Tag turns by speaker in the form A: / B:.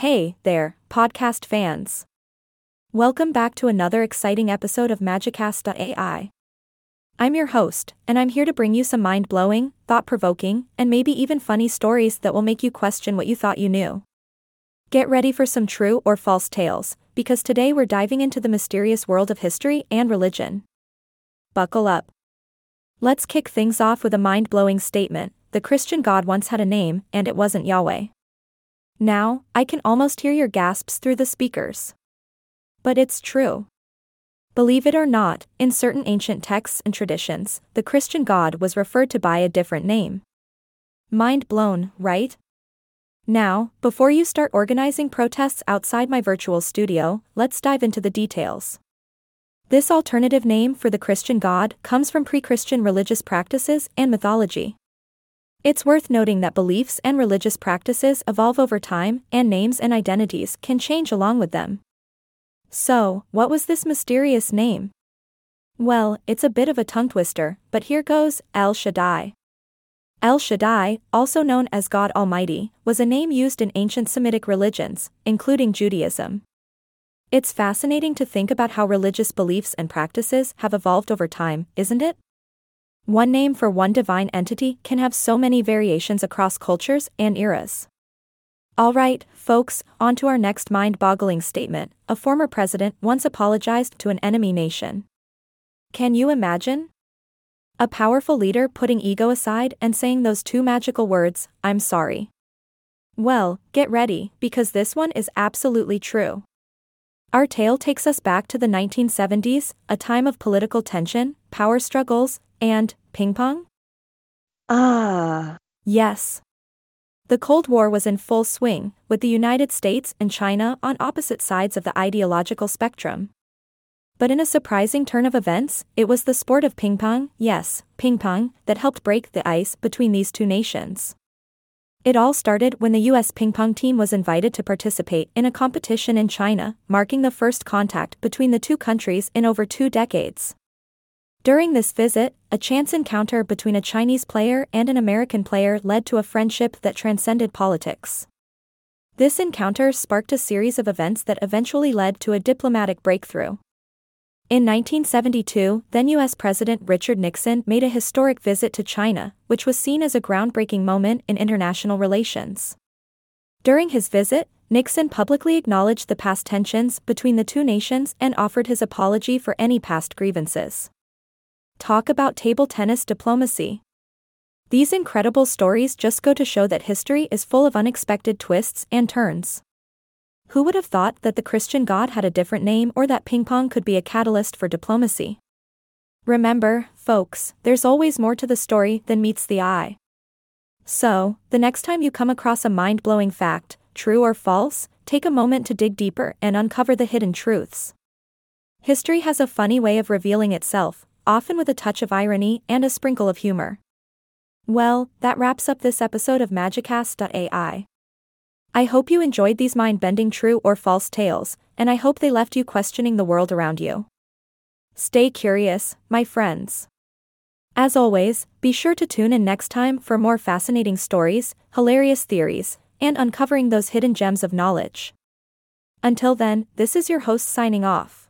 A: Hey there, podcast fans. Welcome back to another exciting episode of Magicast.ai. I'm your host, and I'm here to bring you some mind blowing, thought provoking, and maybe even funny stories that will make you question what you thought you knew. Get ready for some true or false tales, because today we're diving into the mysterious world of history and religion. Buckle up. Let's kick things off with a mind blowing statement the Christian God once had a name, and it wasn't Yahweh. Now, I can almost hear your gasps through the speakers. But it's true. Believe it or not, in certain ancient texts and traditions, the Christian God was referred to by a different name. Mind blown, right? Now, before you start organizing protests outside my virtual studio, let's dive into the details. This alternative name for the Christian God comes from pre Christian religious practices and mythology. It's worth noting that beliefs and religious practices evolve over time, and names and identities can change along with them. So, what was this mysterious name? Well, it's a bit of a tongue twister, but here goes El Shaddai. El Shaddai, also known as God Almighty, was a name used in ancient Semitic religions, including Judaism. It's fascinating to think about how religious beliefs and practices have evolved over time, isn't it? One name for one divine entity can have so many variations across cultures and eras. Alright, folks, on to our next mind boggling statement. A former president once apologized to an enemy nation. Can you imagine? A powerful leader putting ego aside and saying those two magical words, I'm sorry. Well, get ready, because this one is absolutely true. Our tale takes us back to the 1970s, a time of political tension, power struggles, and ping pong?
B: Ah.
A: Yes. The Cold War was in full swing, with the United States and China on opposite sides of the ideological spectrum. But in a surprising turn of events, it was the sport of ping pong, yes, ping pong, that helped break the ice between these two nations. It all started when the US ping pong team was invited to participate in a competition in China, marking the first contact between the two countries in over two decades. During this visit, a chance encounter between a Chinese player and an American player led to a friendship that transcended politics. This encounter sparked a series of events that eventually led to a diplomatic breakthrough. In 1972, then U.S. President Richard Nixon made a historic visit to China, which was seen as a groundbreaking moment in international relations. During his visit, Nixon publicly acknowledged the past tensions between the two nations and offered his apology for any past grievances. Talk about table tennis diplomacy. These incredible stories just go to show that history is full of unexpected twists and turns. Who would have thought that the Christian God had a different name or that ping pong could be a catalyst for diplomacy? Remember, folks, there's always more to the story than meets the eye. So, the next time you come across a mind blowing fact, true or false, take a moment to dig deeper and uncover the hidden truths. History has a funny way of revealing itself, often with a touch of irony and a sprinkle of humor. Well, that wraps up this episode of Magicast.ai. I hope you enjoyed these mind bending true or false tales, and I hope they left you questioning the world around you. Stay curious, my friends. As always, be sure to tune in next time for more fascinating stories, hilarious theories, and uncovering those hidden gems of knowledge. Until then, this is your host signing off.